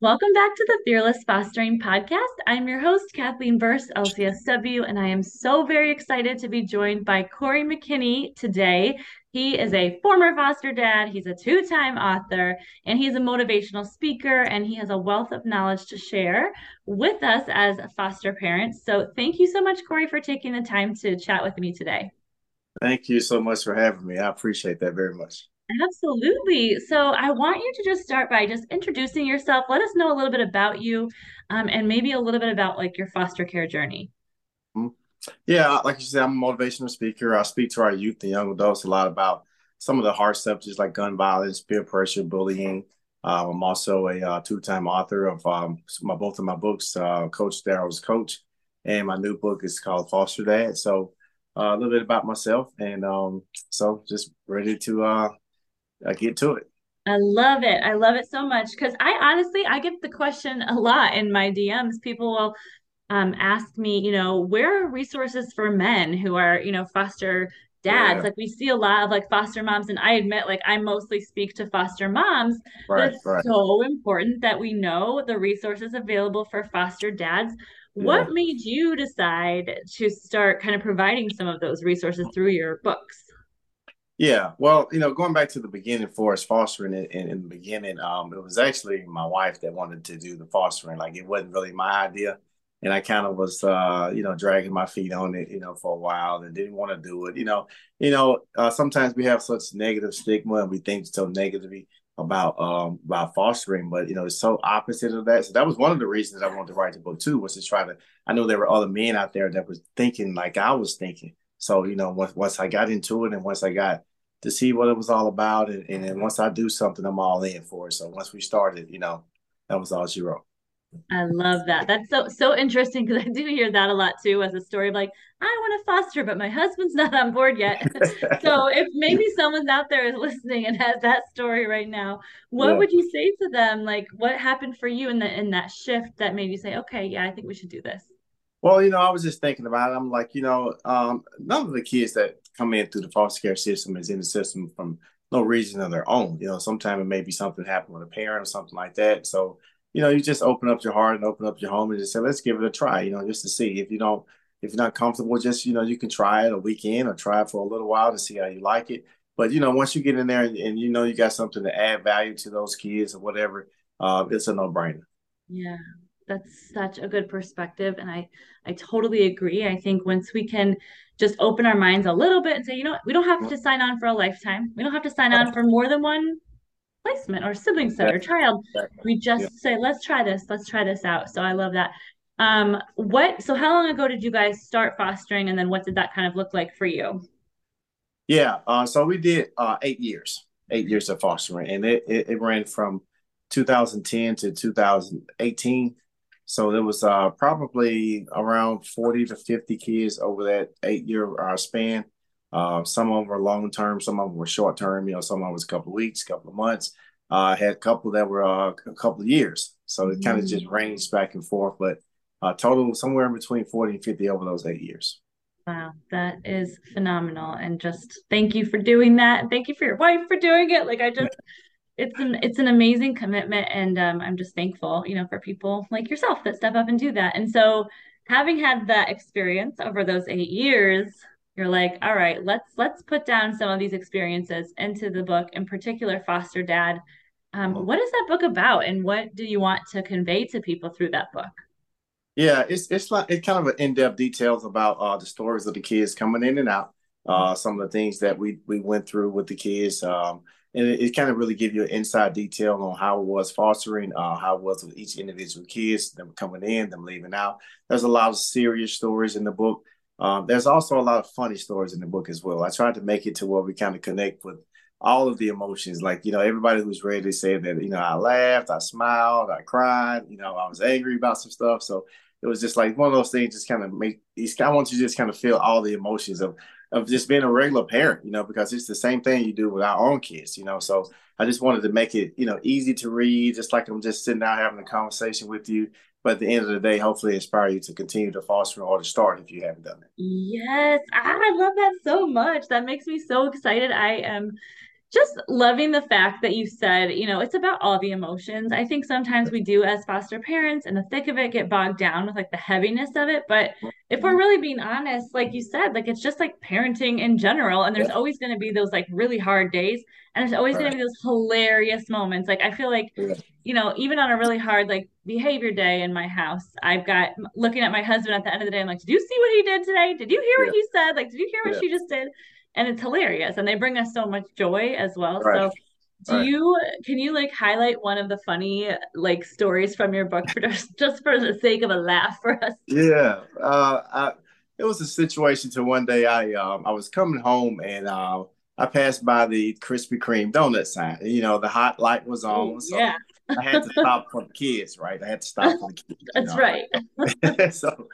Welcome back to the Fearless Fostering Podcast. I'm your host, Kathleen Burst, LCSW, and I am so very excited to be joined by Corey McKinney today. He is a former foster dad, he's a two time author, and he's a motivational speaker, and he has a wealth of knowledge to share with us as foster parents. So, thank you so much, Corey, for taking the time to chat with me today. Thank you so much for having me. I appreciate that very much. Absolutely. So I want you to just start by just introducing yourself. Let us know a little bit about you, um, and maybe a little bit about like your foster care journey. Mm-hmm. Yeah, like you said, I'm a motivational speaker. I speak to our youth and young adults a lot about some of the hard subjects like gun violence, peer pressure, bullying. Uh, I'm also a uh, two-time author of um, my both of my books, uh, Coach Daryl's Coach, and my new book is called Foster Dad. So uh, a little bit about myself, and um, so just ready to uh, I get to it. I love it. I love it so much because I honestly I get the question a lot in my DMs. People will um, ask me, you know, where are resources for men who are, you know, foster dads? Yeah. Like we see a lot of like foster moms, and I admit, like I mostly speak to foster moms. Right, but it's right. so important that we know the resources available for foster dads. What yeah. made you decide to start kind of providing some of those resources through your books? Yeah, well, you know, going back to the beginning for us fostering it in, in, the beginning, um, it was actually my wife that wanted to do the fostering. Like it wasn't really my idea. And I kind of was uh, you know, dragging my feet on it, you know, for a while and didn't want to do it. You know, you know, uh, sometimes we have such negative stigma and we think so negatively about um about fostering, but you know, it's so opposite of that. So that was one of the reasons I wanted to write the book too, was to try to I know there were other men out there that was thinking like I was thinking. So, you know, once once I got into it and once I got to see what it was all about. And, and then once I do something, I'm all in for it. So once we started, you know, that was all she wrote. I love that. That's so so interesting because I do hear that a lot too as a story of like, I want to foster, but my husband's not on board yet. so if maybe someone's out there is listening and has that story right now, what yeah. would you say to them? Like what happened for you in the in that shift that made you say, okay, yeah, I think we should do this? Well, you know, I was just thinking about it. I'm like, you know, um, none of the kids that come in through the foster care system is in the system from no reason of their own. You know, sometimes it may be something happened with a parent or something like that. So, you know, you just open up your heart and open up your home and just say, let's give it a try, you know, just to see. If you don't, if you're not comfortable, just, you know, you can try it a weekend or try it for a little while to see how you like it. But, you know, once you get in there and, and you know you got something to add value to those kids or whatever, uh, it's a no brainer. Yeah that's such a good perspective and i i totally agree. I think once we can just open our minds a little bit and say you know what, we don't have to sign on for a lifetime. We don't have to sign on for more than one placement or sibling set or child. We just yeah. say let's try this. Let's try this out. So i love that. Um what so how long ago did you guys start fostering and then what did that kind of look like for you? Yeah uh, so we did uh, eight years eight years of fostering and it, it, it ran from 2010 to 2018 so there was uh, probably around 40 to 50 kids over that eight year uh, span. Uh, some of them were long term, some of them were short term. You know, some of them was a couple of weeks, a couple of months. Uh, I had a couple that were uh, a couple of years. So it kind of just mm. ranged back and forth, but uh, total somewhere in between 40 and 50 over those eight years. Wow, that is phenomenal. And just thank you for doing that. thank you for your wife for doing it. Like, I just it's an it's an amazing commitment and um, i'm just thankful you know for people like yourself that step up and do that. And so having had that experience over those eight years you're like all right let's let's put down some of these experiences into the book in particular foster dad. Um, what is that book about and what do you want to convey to people through that book? Yeah it's it's like it kind of an in-depth details about uh, the stories of the kids coming in and out uh, some of the things that we we went through with the kids um, and it, it kind of really give you an inside detail on how it was fostering, uh, how it was with each individual kids, them coming in, them leaving out. There's a lot of serious stories in the book. Um, there's also a lot of funny stories in the book as well. I tried to make it to where we kind of connect with all of the emotions. Like, you know, everybody who's ready to say that, you know, I laughed, I smiled, I cried, you know, I was angry about some stuff. So it was just like one of those things just kind of make, I want you to just kind of feel all the emotions of of just being a regular parent, you know, because it's the same thing you do with our own kids, you know. So I just wanted to make it, you know, easy to read, just like I'm just sitting down having a conversation with you. But at the end of the day, hopefully inspire you to continue to foster or to start if you haven't done it. Yes, I love that so much. That makes me so excited. I am just loving the fact that you said, you know, it's about all the emotions. I think sometimes we do as foster parents in the thick of it get bogged down with like the heaviness of it. But if we're mm-hmm. really being honest, like you said, like it's just like parenting in general. And there's always going to be those like really hard days. And there's always going to be those hilarious moments. Like I feel like, you know, even on a really hard like behavior day in my house, I've got looking at my husband at the end of the day. I'm like, did you see what he did today? Did you hear what he said? Like, did you hear what she just did? And it's hilarious and they bring us so much joy as well right. so do right. you can you like highlight one of the funny like stories from your book for just, just for the sake of a laugh for us yeah uh I, it was a situation to one day i um i was coming home and uh i passed by the krispy kreme donut sign you know the hot light was on so yeah i had to stop for the kids right i had to stop for the kids that's know? right so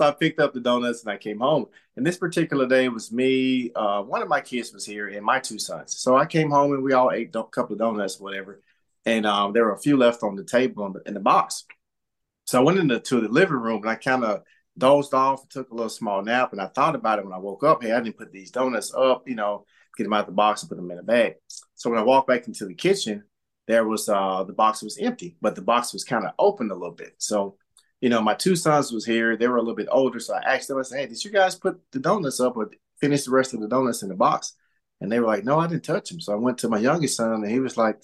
so I picked up the donuts and I came home. And this particular day was me. Uh, one of my kids was here and my two sons. So I came home and we all ate a couple of donuts, or whatever. And um, there were a few left on the table in the, in the box. So I went into to the living room and I kind of dozed off, and took a little small nap, and I thought about it when I woke up. Hey, I didn't put these donuts up, you know, get them out of the box and put them in a bag. So when I walked back into the kitchen, there was uh, the box was empty, but the box was kind of open a little bit. So you know, my two sons was here. They were a little bit older, so I asked them. I said, "Hey, did you guys put the donuts up or finish the rest of the donuts in the box?" And they were like, "No, I didn't touch them." So I went to my youngest son, and he was like,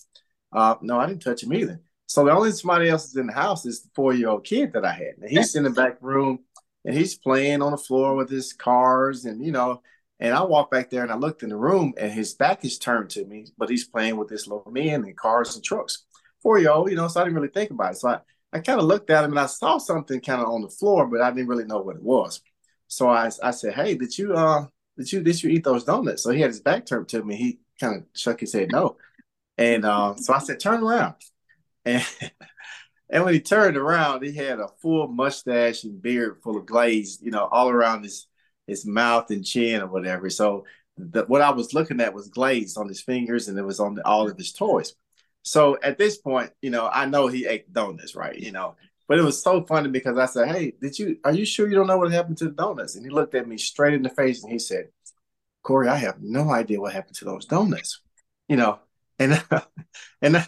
uh, "No, I didn't touch them either." So the only somebody else is in the house is the four-year-old kid that I had. And he's in the back room, and he's playing on the floor with his cars, and you know. And I walked back there and I looked in the room, and his back is turned to me, but he's playing with this little man and cars and trucks. Four year old, you know, so I didn't really think about it. So I, I kind of looked at him and I saw something kind of on the floor, but I didn't really know what it was. So I, I said, "Hey, did you uh did you did you eat those donuts?" So he had his back turned to me. He kind of shook his head no, and uh, so I said, "Turn around." And and when he turned around, he had a full mustache and beard full of glaze, you know, all around his his mouth and chin or whatever. So the, what I was looking at was glaze on his fingers, and it was on the, all of his toys. So at this point, you know, I know he ate donuts, right? You know, but it was so funny because I said, "Hey, did you? Are you sure you don't know what happened to the donuts?" And he looked at me straight in the face and he said, "Corey, I have no idea what happened to those donuts." You know, and and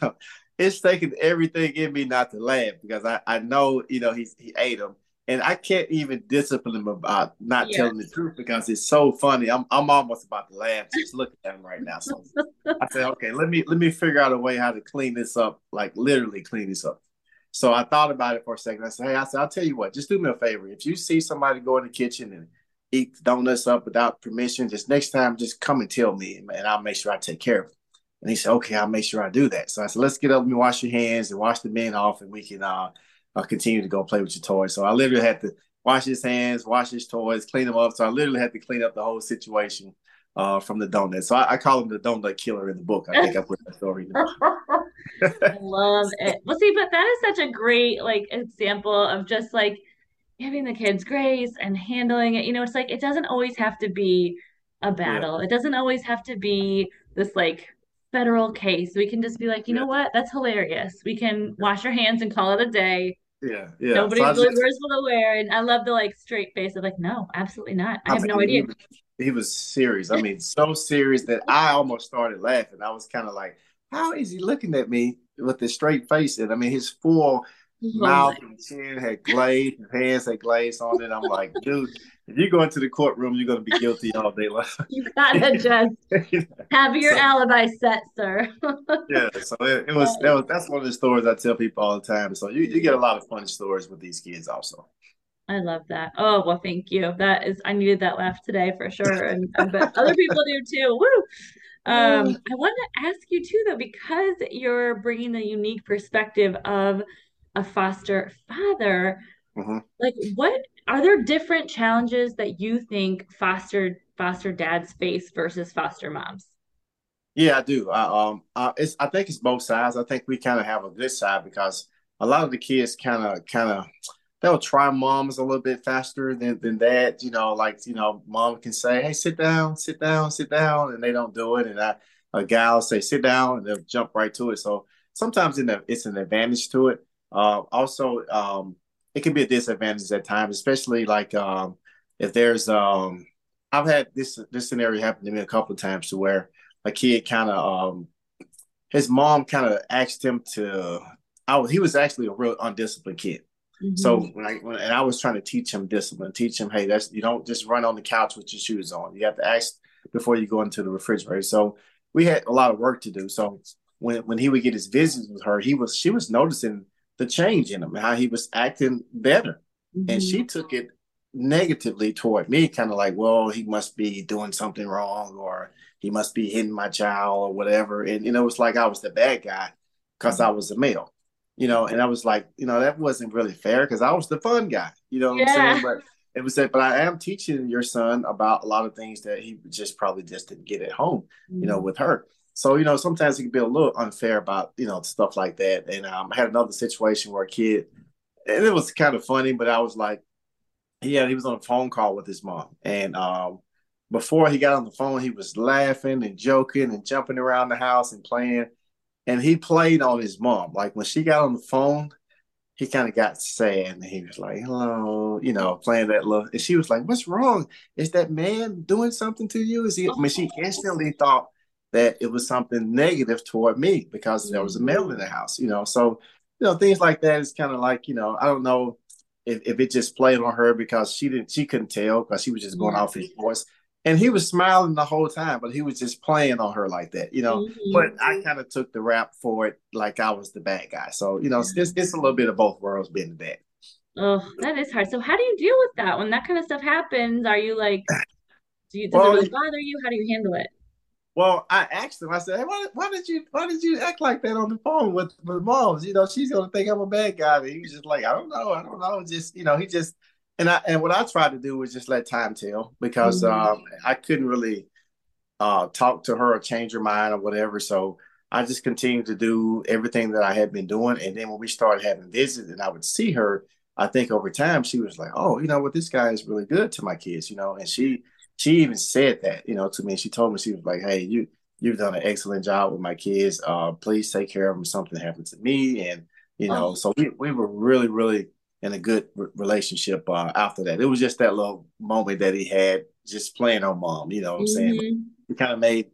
it's taking everything in me not to laugh because I I know you know he he ate them and I can't even discipline him about not yeah. telling the truth because it's so funny. I'm I'm almost about to laugh just looking at him right now. So I said, okay, let me let me figure out a way how to clean this up, like literally clean this up. So I thought about it for a second. I said, hey, I said, I'll tell you what, just do me a favor. If you see somebody go in the kitchen and eat donuts up without permission, just next time, just come and tell me, and I'll make sure I take care of it. And he said, okay, I'll make sure I do that. So I said, let's get up and wash your hands and wash the men off, and we can uh, uh, continue to go play with your toys. So I literally had to wash his hands, wash his toys, clean them up. So I literally had to clean up the whole situation uh, from the donut. So I, I, call him the donut killer in the book. I think I put that story. in I love it. Well, see, but that is such a great like example of just like giving the kids grace and handling it. You know, it's like it doesn't always have to be a battle. Yeah. It doesn't always have to be this like federal case. We can just be like, you yeah. know what? That's hilarious. We can wash our hands and call it a day. Yeah, yeah. Nobody so really wears wear, and I love the like straight face of like, no, absolutely not. I, I have mean, no idea. He, he was serious. I mean, so serious that I almost started laughing. I was kind of like, how is he looking at me with this straight face? And I mean, his full mouth and chin had glaze, his hands had glaze on it. I'm like, dude, if you go into the courtroom, you're going to be guilty all day long. you gotta just have your so, alibi set, sir. yeah, so it, it was, that was that's one of the stories I tell people all the time. So you, you get a lot of funny stories with these kids, also. I love that. Oh well, thank you. That is, I needed that laugh today for sure, and I bet other people do too. Woo! Um, I want to ask you too, though, because you're bringing the unique perspective of a foster father. Mm-hmm. Like, what are there different challenges that you think foster foster dads face versus foster moms? Yeah, I do. I, um, I, it's, I think it's both sides. I think we kind of have a good side because a lot of the kids kind of, kind of, they'll try moms a little bit faster than than that. You know, like you know, mom can say, "Hey, sit down, sit down, sit down," and they don't do it, and I, a gal say, "Sit down," and they'll jump right to it. So sometimes in the, it's an advantage to it. Uh, also, um, it can be a disadvantage at times, especially like um, if there's um, I've had this this scenario happen to me a couple of times to where a kid kind of um his mom kind of asked him to I was, he was actually a real undisciplined kid. Mm-hmm. So when I when, and I was trying to teach him discipline, teach him, hey, that's you don't just run on the couch with your shoes on. You have to ask before you go into the refrigerator. So we had a lot of work to do. So when when he would get his visits with her, he was she was noticing the change in him, how he was acting better, mm-hmm. and she took it negatively toward me, kind of like, well, he must be doing something wrong, or he must be hitting my child, or whatever. And you know, it was like I was the bad guy because I was a male, you know. And I was like, you know, that wasn't really fair because I was the fun guy, you know what yeah. I'm saying? But it was that, but I am teaching your son about a lot of things that he just probably just didn't get at home, mm-hmm. you know, mm-hmm. with her. So, you know, sometimes it can be a little unfair about, you know, stuff like that. And um, I had another situation where a kid, and it was kind of funny, but I was like, yeah, he was on a phone call with his mom. And um, before he got on the phone, he was laughing and joking and jumping around the house and playing. And he played on his mom. Like when she got on the phone, he kind of got sad and he was like, hello, you know, playing that little. And she was like, what's wrong? Is that man doing something to you? Is he? I mean, she instantly thought that it was something negative toward me because there was a male in the house, you know. So, you know, things like that is kind of like, you know, I don't know if, if it just played on her because she didn't, she couldn't tell because she was just going off his voice and he was smiling the whole time, but he was just playing on her like that, you know. Mm-hmm. But I kind of took the rap for it like I was the bad guy. So you know, it's, it's a little bit of both worlds being the bad. Oh, that is hard. So how do you deal with that when that kind of stuff happens? Are you like, do you does well, it really bother you? How do you handle it? Well, I asked him. I said, "Hey, why, why did you why did you act like that on the phone with with moms? You know, she's gonna think I'm a bad guy." And he was just like, "I don't know, I don't know." Just you know, he just and I and what I tried to do was just let time tell because mm-hmm. um, I couldn't really uh, talk to her or change her mind or whatever. So I just continued to do everything that I had been doing. And then when we started having visits and I would see her, I think over time she was like, "Oh, you know what? This guy is really good to my kids," you know. And she she even said that, you know, to me. She told me she was like, "Hey, you." You've done an excellent job with my kids. Uh, please take care of them. Something happened to me, and you know, oh. so we, we were really, really in a good re- relationship uh, after that. It was just that little moment that he had just playing on mom, you know what I'm mm-hmm. saying? It kind of made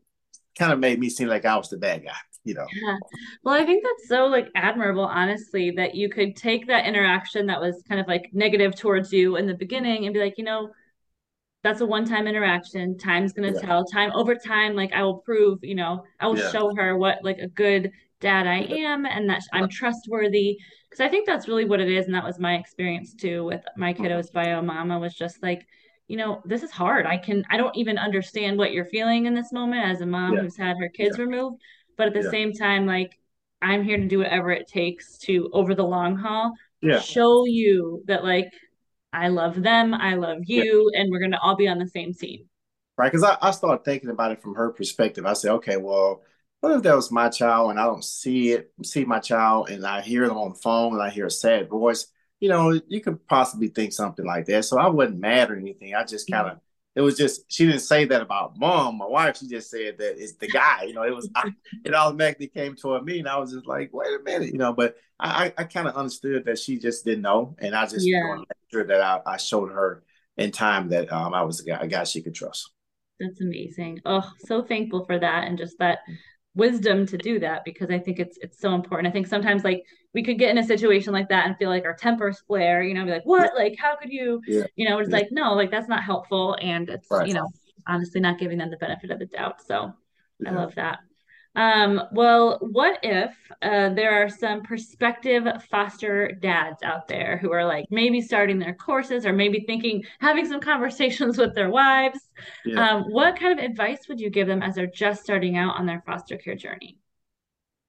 kind of made me seem like I was the bad guy, you know. Yeah. Well, I think that's so like admirable, honestly, that you could take that interaction that was kind of like negative towards you in the beginning and be like, you know, that's a one-time interaction. Time's gonna yeah. tell. Time over time, like I will prove, you know, I will yeah. show her what like a good dad I am and that I'm trustworthy because I think that's really what it is. And that was my experience too with my uh-huh. kiddos bio mama was just like, you know, this is hard. I can, I don't even understand what you're feeling in this moment as a mom yeah. who's had her kids removed. But at the same time, like, I'm here to do whatever it takes to, over the long haul, show you that, like, I love them, I love you, and we're going to all be on the same team. Right. Because I, I started thinking about it from her perspective. I said, okay, well, what if that was my child and I don't see it, see my child, and I hear them on the phone and I hear a sad voice? You know, you could possibly think something like that. So I wasn't mad or anything. I just mm-hmm. kind of, it was just she didn't say that about mom, my wife. She just said that it's the guy. You know, it was I, it automatically came toward me, and I was just like, wait a minute, you know. But I I, I kind of understood that she just didn't know, and I just yeah. made sure that I, I showed her in time that um I was a guy, a guy she could trust. That's amazing. Oh, so thankful for that, and just that wisdom to do that because I think it's it's so important. I think sometimes like we could get in a situation like that and feel like our tempers flare, you know, be like, what? Like, how could you, yeah. you know, it's yeah. like, no, like that's not helpful. And it's, right. you know, honestly not giving them the benefit of the doubt. So. I love that. Um, well, what if uh, there are some prospective foster dads out there who are like maybe starting their courses or maybe thinking, having some conversations with their wives? Yeah. Um, what kind of advice would you give them as they're just starting out on their foster care journey?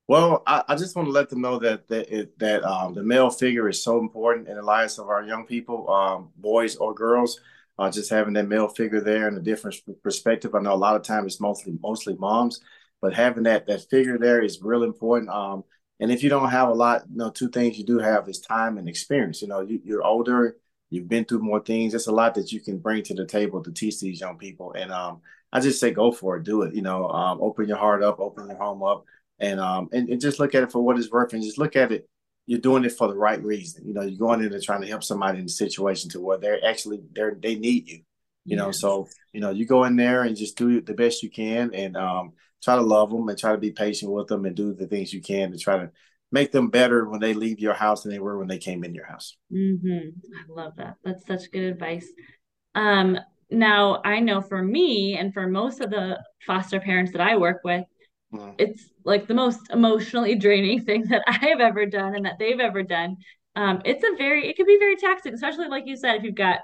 Well, I, I just want to let them know that that, it, that um, the male figure is so important in the lives of our young people, um, boys or girls. Uh, just having that male figure there and a different perspective. I know a lot of times it's mostly mostly moms but having that that figure there is real important. Um, and if you don't have a lot, you know, two things you do have is time and experience. You know, you, you're older, you've been through more things. It's a lot that you can bring to the table to teach these young people. And um, I just say go for it, do it. You know, um, open your heart up, open your home up, and um, and, and just look at it for what it's worth, and just look at it. You're doing it for the right reason. You know, you're going in and trying to help somebody in a situation to where they're actually they're they need you. You know, so you know you go in there and just do the best you can, and um, try to love them and try to be patient with them and do the things you can to try to make them better when they leave your house than they were when they came in your house. Mm-hmm. I love that. That's such good advice. Um, now I know for me and for most of the foster parents that I work with, mm-hmm. it's like the most emotionally draining thing that I have ever done and that they've ever done. Um, it's a very, it can be very taxing, especially like you said, if you've got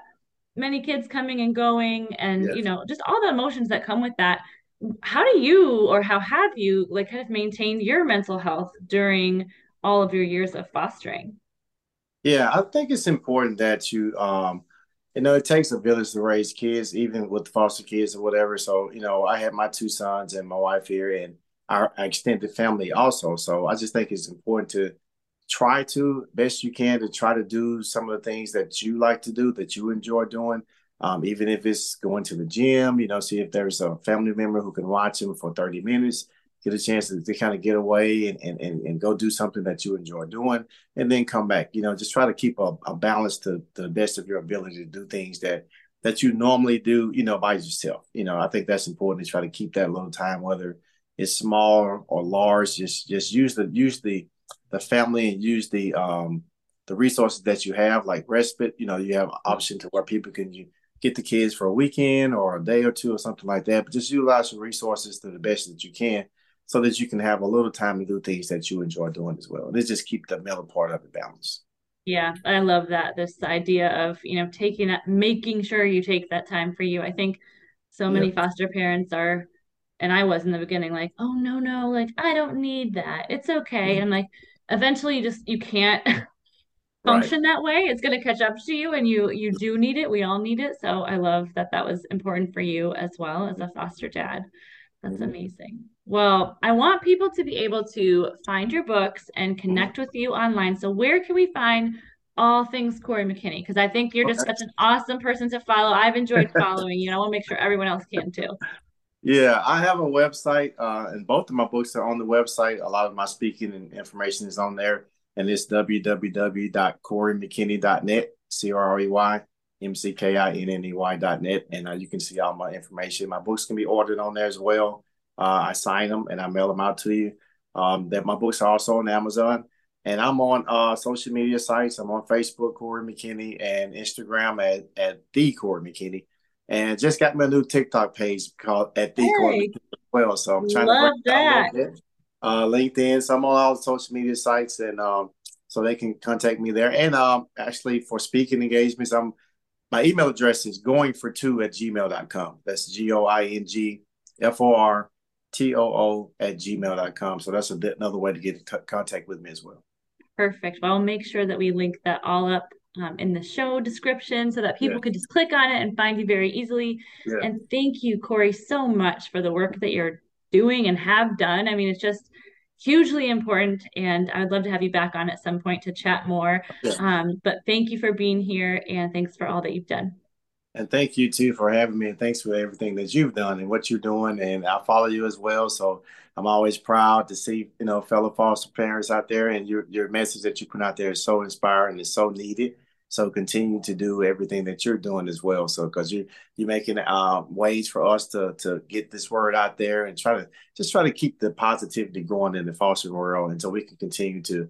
many kids coming and going and yes. you know just all the emotions that come with that how do you or how have you like kind of maintained your mental health during all of your years of fostering? Yeah i think it's important that you um you know it takes a village to raise kids even with foster kids or whatever. So you know i have my two sons and my wife here and our extended family also. So i just think it's important to try to best you can to try to do some of the things that you like to do that you enjoy doing um, even if it's going to the gym you know see if there's a family member who can watch him for 30 minutes get a chance to, to kind of get away and, and, and, and, go do something that you enjoy doing and then come back you know just try to keep a, a balance to, to the best of your ability to do things that that you normally do you know by yourself you know i think that's important to try to keep that little time whether it's small or large just just use the use the the family and use the um the resources that you have, like respite. You know, you have option to where people can you get the kids for a weekend or a day or two or something like that. But just utilize your resources to the best that you can, so that you can have a little time to do things that you enjoy doing as well. And it just keep the middle part of it balanced. Yeah, I love that. This idea of you know taking that, making sure you take that time for you. I think so many foster parents are and I was in the beginning like, oh no, no, like I don't need that. It's okay. Mm-hmm. And like eventually you just you can't function right. that way it's going to catch up to you and you you do need it we all need it so i love that that was important for you as well as a foster dad that's mm-hmm. amazing well i want people to be able to find your books and mm-hmm. connect with you online so where can we find all things Corey McKinney because I think you're just such an awesome person to follow. I've enjoyed following you. and I want to make sure everyone else can too. Yeah, I have a website, uh, and both of my books are on the website. A lot of my speaking and information is on there, and it's www.coreymckinney.net, C R R E Y M C K I N N E Y.net, and uh, you can see all my information. My books can be ordered on there as well. Uh, I sign them and I mail them out to you. Um, that my books are also on Amazon, and I'm on uh, social media sites. I'm on Facebook, Corey McKinney, and Instagram at at the Corey McKinney and just got my new TikTok page called at the hey, as well. So I'm trying love to that. Uh, LinkedIn, so I'm on all the social media sites, and um, so they can contact me there. And um, actually, for speaking engagements, I'm my email address is going for two at gmail.com. That's G O I N G F O R T O O at gmail.com. So that's a another way to get in t- contact with me as well. Perfect. Well, I'll make sure that we link that all up um, in the show description so that people yeah. could just click on it and find you very easily. Yeah. And thank you, Corey, so much for the work that you're doing and have done. I mean, it's just hugely important. And I would love to have you back on at some point to chat more. Yeah. Um, but thank you for being here and thanks for all that you've done. And thank you too for having me. And thanks for everything that you've done and what you're doing. And I follow you as well. So I'm always proud to see, you know, fellow foster parents out there and your your message that you put out there is so inspiring and so needed. So continue to do everything that you're doing as well. So because you're you're making uh, ways for us to to get this word out there and try to just try to keep the positivity going in the foster world until we can continue to,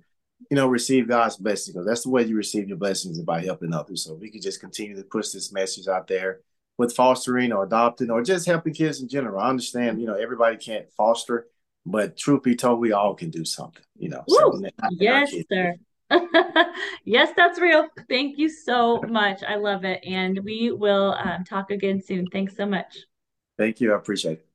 you know, receive God's blessings. Because that's the way you receive your blessings is by helping others. So we can just continue to push this message out there with fostering or adopting or just helping kids in general. I understand, you know, everybody can't foster, but truth be told, we all can do something, you know. yes, sir. yes, that's real. Thank you so much. I love it. And we will um, talk again soon. Thanks so much. Thank you. I appreciate it.